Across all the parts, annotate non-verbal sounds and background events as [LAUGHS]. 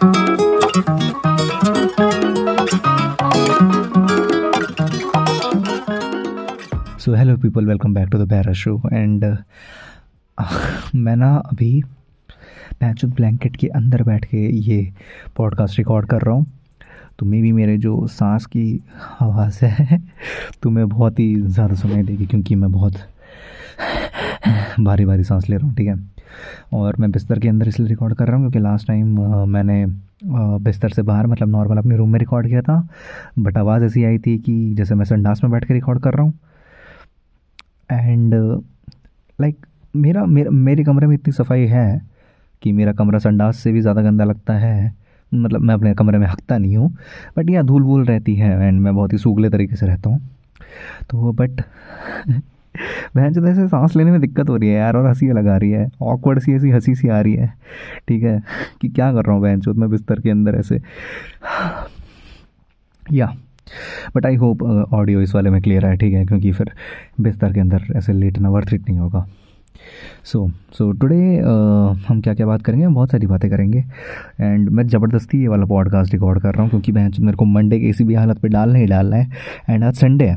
So hello people welcome back to the Baira show and मैं ना अभी patch blanket के अंदर बैठ के ये पॉडकास्ट रिकॉर्ड कर रहा हूँ। तो मे भी मेरे जो सांस की आवाज़ है तुम्हें बहुत ही ज़्यादा सुनाई देगी क्योंकि मैं बहुत भारी भारी सांस ले रहा हूँ, ठीक है? और मैं बिस्तर के अंदर इसलिए रिकॉर्ड कर रहा हूँ क्योंकि लास्ट टाइम मैंने बिस्तर से बाहर मतलब नॉर्मल अपने रूम में रिकॉर्ड किया था। बट आवाज़ ऐसी आई थी कि जैसे मैं संडास में बैठ के रिकॉर्ड कर रहा हूँ। एंड लाइक मेरा मेरा, मेरे कमरे में इतनी सफ़ाई है कि मेरा कमरा संडास से भी ज़्यादा गंदा लगता है। मतलब मैं अपने कमरे में हकता नहीं हूँ बट यहाँ धूल वूल रहती है एंड मैं बहुत ही सूगले तरीके से रहता हूँ। तो बट बहन जो ऐसे सांस लेने में दिक्कत हो रही है यार, और हँसी लगा रही है। ऑकवर्ड सी, ऐसी हँसी सी आ रही है। ठीक है, कि क्या कर रहा हूँ बहन चौथ मैं बिस्तर के अंदर ऐसे। या बट आई होप ऑडियो इस वाले में क्लियर है, ठीक है, क्योंकि फिर बिस्तर के अंदर ऐसे लेटना वर्थ इट नहीं होगा। सो सो टुडे हम क्या क्या बात करेंगे? हम बहुत सारी बातें करेंगे। एंड मैं ज़बरदस्ती ये वाला पॉडकास्ट रिकॉर्ड कर रहा हूँ, क्योंकि मैं मेरे को मंडे के किसी भी हालत पे डालना ही डालना है। एंड आज संडे है।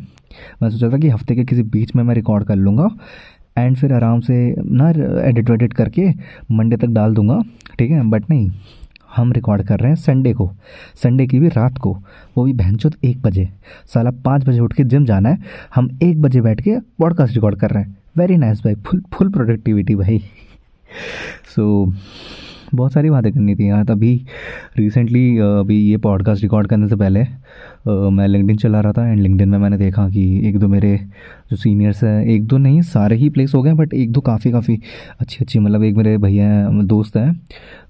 मैं सोचा था कि हफ़्ते के किसी बीच में मैं रिकॉर्ड कर लूँगा एंड फिर आराम से ना एडिट वेडिट करके मंडे तक डाल दूँगा ठीक है? बट नहीं हम रिकॉर्ड कर रहे हैं संडे को। संडे की भी रात को। वो भी बहन बहनचोद एक बजे। साला पाँच बजे उठ के जिम जाना है। हम एक बजे बैठ के पॉडकास्ट रिकॉर्ड कर रहे हैं। वेरी नाइस भाई फुल फुल प्रोडक्टिविटी भाई। सो [LAUGHS] so, बहुत सारी बातें करनी थी यार। तभी रिसेंटली अभी ये पॉडकास्ट रिकॉर्ड करने से पहले मैं लिंकडिन चला रहा था एंड लिंकडिन में मैंने देखा कि एक दो मेरे जो सीनियर्स हैं, एक दो नहीं, सारे ही प्लेस हो गए बट एक दो काफ़ी काफ़ी अच्छी अच्छी मतलब एक मेरे भैया दोस्त हैं,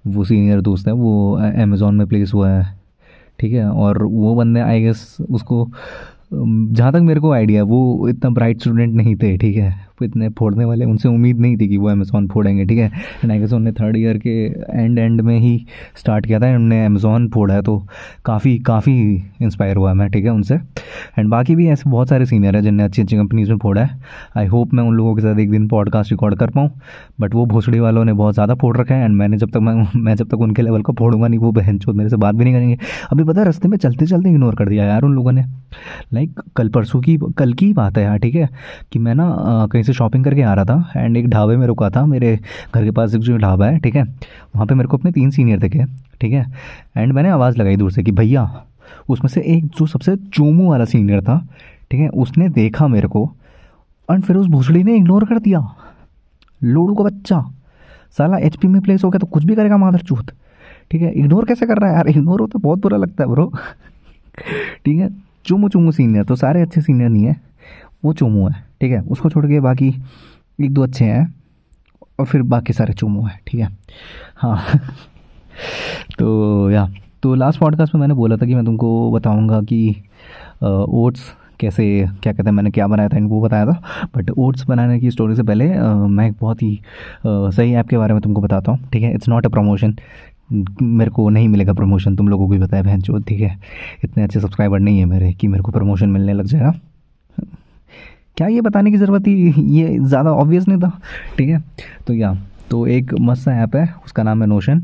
वो सीनियर दोस्त हैं, वो अमेज़ोन में प्लेस हुआ है, ठीक है? और वो बंदे आई गेस उसको जहाँ तक मेरे को आइडिया वो इतना ब्राइट स्टूडेंट नहीं थे, ठीक है? इतने फोड़ने वाले, उनसे उम्मीद नहीं थी कि वो अमेज़ोन फोड़ेंगे, ठीक है? एंड गेस उन्होंने थर्ड ईयर के एंड एंड में ही स्टार्ट किया था उन्होंने अमेज़ोन फोड़ा है तो काफ़ी काफ़ी इंस्पायर हुआ मैं, ठीक है, उनसे। एंड बाकी भी ऐसे बहुत सारे सीनियर हैं जिनने अच्छी अच्छी कंपनीज़ में फोड़ा है। आई होप मैं उन लोगों के साथ एक दिन पॉडकास्ट रिकॉर्ड कर पाऊँ बट वो भोसड़ी वालों ने बहुत ज़्यादा फोड़ रखा है एंड मैंने जब तक, मैं मैं जब तक उनके लेवल का फोड़ूँगा नहीं, वो बहन चोत मेरे से बात भी नहीं करेंगे। अभी पता है, रस्ते में चलते चलते इग्नोर कर दिया यार उन लोगों ने। लाइक कल परसों की, कल की बात है यार, ठीक है, कि मैं ना कहीं से शॉपिंग करके आ रहा था एंड एक ढाबे में रुका था। मेरे घर के पास एक जो ढाबा है, ठीक है? वहाँ पे मेरे को अपने तीन सीनियर दिखे, ठीक है? एंड मैंने आवाज़ लगाई दूर से कि, भैया, उसमें से एक जो सबसे चोमू वाला सीनियर था, ठीक है, उसने देखा मेरे को एंड फिर उस भूसड़ी ने इग्नोर कर दिया। लोड़ू का बच्चा। साला एच में प्लेस हो गया तो कुछ भी करेगा माधर चूत। ठीक है? इग्नोर कैसे कर रहा है यार? इग्नोर हो तो बहुत बुरा लगता है ब्रो [LAUGHS] ठीक है? चुमू चुमू सीनियर तो सारे अच्छे सीनियर नहीं है। वो चुमू है ठीक है? उसको छोड़ के बाकी एक दो अच्छे हैं और फिर बाकी सारे चुमू हैं ठीक है? हाँ। [LAUGHS] तो या। तो लास्ट पॉडकास्ट में मैंने बोला था कि मैं तुमको बताऊँगा कि ओट्स कैसे क्या कहते हैं मैंने क्या बनाया था इनको बताया था। बट ओट्स बनाने की स्टोरी से पहले आ, मैं एक बहुत ही आ, सही ऐप के बारे में तुमको बताता हूँ ठीक है? इट्स नॉट अ प्रमोशन मेरे को नहीं मिलेगा प्रमोशन तुम लोगों को भी बताया बहन चो ठीक है? इतने अच्छे सब्सक्राइबर नहीं है मेरे कि मेरे को प्रमोशन मिलने लग जाएगा। क्या ये बताने की ज़रूरत थी? [LAUGHS] ये ज़्यादा ऑब्वियस नहीं था। ठीक है? तो या। तो एक मस्त ऐप है उसका नाम है नोशन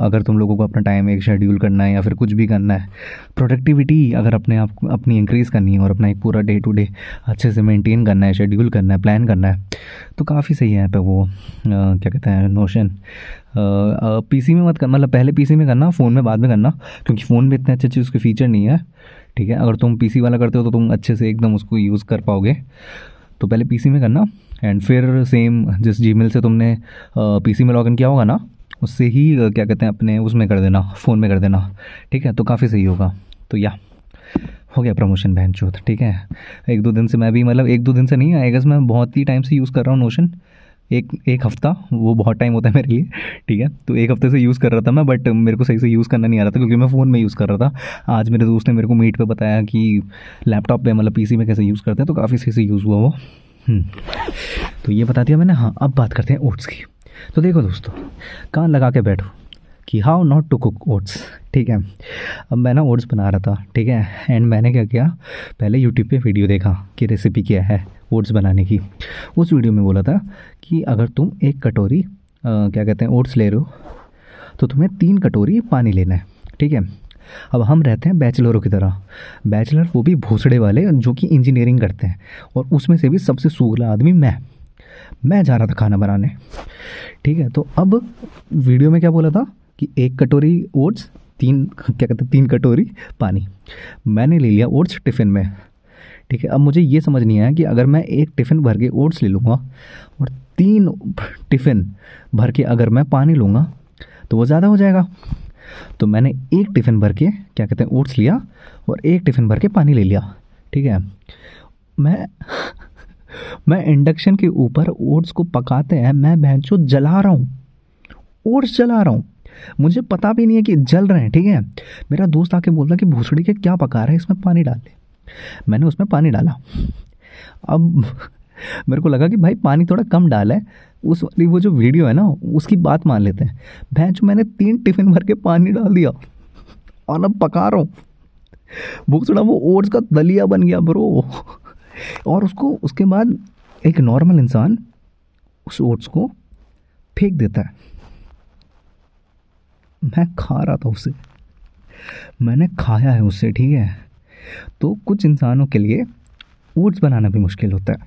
अगर तुम लोगों को अपना टाइम एक शेड्यूल करना है या फिर कुछ भी करना है प्रोडक्टिविटी अगर अपने आप अपनी इंक्रीज़ करनी है और अपना एक पूरा डे टू डे अच्छे से मेंटेन करना है शेड्यूल करना है प्लान करना है तो काफ़ी सही ऐप है वो। आ, क्या कहते हैं नोशन पीसी में मत करना मतलब पहले पीसी में करना फ़ोन में बाद में करना क्योंकि फ़ोन में इतने अच्छे अच्छे उसके फीचर नहीं है ठीक है? अगर तुम पीसी वाला करते हो तो तुम अच्छे से एकदम उसको यूज़ कर पाओगे। तो पहले पीसी में करना एंड फिर सेम जिस जी से तुमने पीसी में लॉगिन किया होगा ना, उससे ही क्या कहते हैं, अपने उसमें कर देना फ़ोन में कर देना। ठीक है? तो काफ़ी सही होगा। तो या, हो गया प्रमोशन बहन चौथ ठीक है? एक दो दिन से मैं भी मतलब एक दो दिन से नहीं आएगा मैं बहुत ही टाइम से यूज़ कर रहा हूँ नोशन एक एक हफ़्ता, वो बहुत टाइम होता है मेरे लिए, ठीक है? तो एक हफ़्ते से यूज़ कर रहा था मैं बट मेरे को सही से यूज़ करना नहीं आ रहा था, क्योंकि मैं फ़ोन में यूज़ कर रहा था। आज मेरे दोस्त ने मेरे को मीट पे बताया कि लैपटॉप पे मतलब पीसी में कैसे यूज़ करते हैं तो काफ़ी सही से यूज़ हुआ वो। तो ये बता दिया मैंने हाँ अब बात करते हैं ओट्स की। तो देखो दोस्तों कान लगा के बैठो कि how not to cook oats ठीक है? अब मैं ना ओट्स बना रहा था ठीक है? एंड मैंने क्या किया पहले यूट्यूब पे वीडियो देखा कि रेसिपी क्या है ओट्स बनाने की। उस वीडियो में बोला था कि अगर तुम एक कटोरी आ, क्या कहते हैं ओट्स ले रहे हो तो तुम्हें तीन कटोरी पानी लेना है ठीक है? अब हम रहते हैं बैचलरों की तरह। बैचलर वो भी भोसड़े वाले जो कि इंजीनियरिंग करते हैं और उसमें से भी सबसे सूगला आदमी मैं। मैं जा रहा था खाना बनाने। ठीक है तो अब वीडियो में क्या बोला था कि एक कटोरी ओट्स, तीन, क्या कहते हैं, तीन कटोरी पानी। मैंने ले लिया ओट्स टिफ़िन में। ठीक है, अब मुझे ये समझ नहीं आया कि अगर मैं एक टिफ़िन भर के ओट्स ले लूँगा और तीन टिफ़िन भर के अगर मैं पानी लूँगा तो वो ज़्यादा हो जाएगा। तो मैंने एक टिफ़िन भर के, क्या कहते हैं, ओट्स लिया और एक टिफ़िन भर के पानी ले लिया, ठीक है? मैं मैं इंडक्शन के ऊपर ओट्स को पकाते हैं, मैं भैंसो जला रहा हूँ, ओट्स जला रहा हूँ। मुझे पता भी नहीं है कि जल रहे हैं, ठीक है? मेरा दोस्त आके बोलता कि भूसड़ी के क्या पका रहा है, इसमें पानी डाल दे। मैंने उसमें पानी डाला। अब मेरे को लगा कि भाई पानी थोड़ा कम डाला है उस वाली वो जो वीडियो है ना, उसकी बात मान लेते हैं। भैंस मैंने तीन टिफ़िन भर के पानी डाल दिया, और अब पका रहा हूँ। भूसड़ा वो ओट्स का दलिया बन गया ब्रो और उसको, उसके बाद एक नॉर्मल इंसान उस ओट्स को फेंक देता है। मैं खा रहा था उसे। मैंने खाया है उससे ठीक है? तो कुछ इंसानों के लिए ओट्स बनाना भी मुश्किल होता है।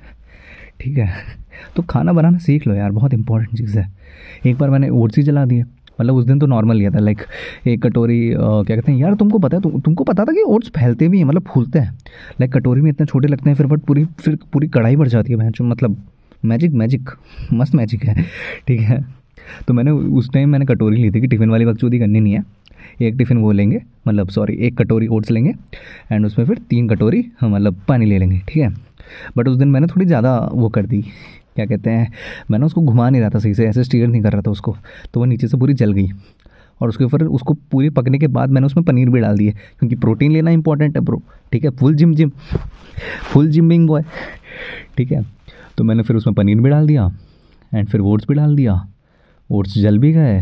ठीक है? तो खाना बनाना सीख लो यार बहुत इंपॉर्टेंट चीज़ है। एक बार मैंने ओट्स ही जला दिए मतलब उस दिन तो नॉर्मल लिया था लाइक एक कटोरी क्या कहते हैं यार तुमको पता है तु, तुमको पता था कि ओट्स फैलते भी हैं मतलब फूलते हैं। लाइक कटोरी में इतने छोटे लगते हैं फिर बट पूरी फिर पूरी कढ़ाई भर जाती है भैंस मतलब मैजिक मैजिक मस्त मैजिक है ठीक है? तो मैंने उस टाइम मैंने कटोरी ली थी कि टिफ़िन वाली बकचोदी करनी नहीं है। एक टिफ़िन वो लेंगे मतलब सॉरी एक कटोरी ओट्स लेंगे एंड उसमें फिर तीन कटोरी मतलब पानी ले लेंगे ठीक है? बट उस दिन मैंने थोड़ी ज़्यादा वो कर दी। क्या कहते हैं? मैंने उसको घुमा नहीं रहा था सही से, ऐसे स्टीयर नहीं कर रहा था उसको। तो वो नीचे से पूरी जल गई। और उसके ऊपर उसको पूरी पकने के बाद मैंने उसमें पनीर भी डाल दिए। क्योंकि प्रोटीन लेना इंपॉर्टेंट है ब्रो ठीक है? Full gym gym full gym being boy ठीक है? तो मैंने फिर उसमें पनीर भी डाल दिया एंड फिर ओट्स भी डाल दिया। ओट्स जल भी गए।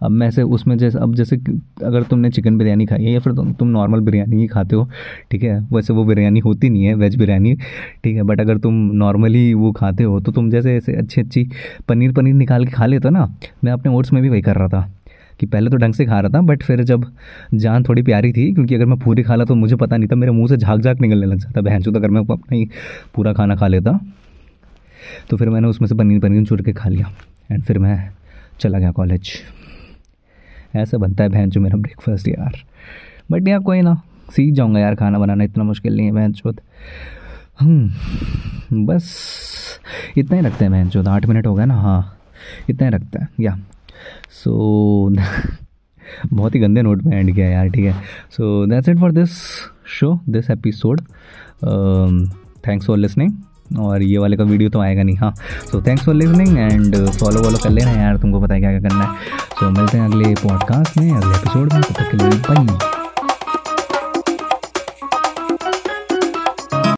अब मैं से उसमें जैसे, अब जैसे अगर तुमने चिकन बिरयानी खाई है या फिर तुम तुम नॉर्मल बिरयानी ही खाते हो, ठीक है? वैसे वो बिरयानी होती नहीं है वेज बिरयानी ठीक है? बट अगर तुम नॉर्मली वो खाते हो तो तुम जैसे ऐसे अच्छी अच्छी पनीर पनीर निकाल के खा लेते हो ना? मैं अपने ओट्स में भी वही कर रहा था, कि पहले तो ढंग से खा रहा था बट फिर जब जान थोड़ी प्यारी थी, क्योंकि अगर मैं पूरी खा ला तो मुझे पता नहीं था, मेरे मुँह से झाक झाक निकलने लग जाता, बहन अगर मैं अपना ही पूरा खाना खा लेता तो फिर मैंने उसमें से पनीर पनीर चुर के खा लिया एंड फिर मैं चला गया कॉलेज ऐसा बनता है बहन जो मेरा ब्रेकफास्ट यार। बट यार कोई ना, सीख जाऊँगा यार खाना बनाना, इतना मुश्किल नहीं है बहन चौथ हम बस इतना ही रखते हैं बहन चौथ आठ मिनट हो गया ना हाँ इतना ही रखते हैं, या। सो [LAUGHS] बहुत ही गंदे नोट में एंड किया यार, ठीक है। So that's it for this show this episode thanks for listening और ये वाले का वीडियो तो आएगा नहीं हाँ। So thanks for listening and follow वॉलो कर लेना यार तुमको पता है क्या क्या करना है। सो so, मिलते हैं अगले पॉडकास्ट में अगले एपिसोड में तो तक के लिए बाई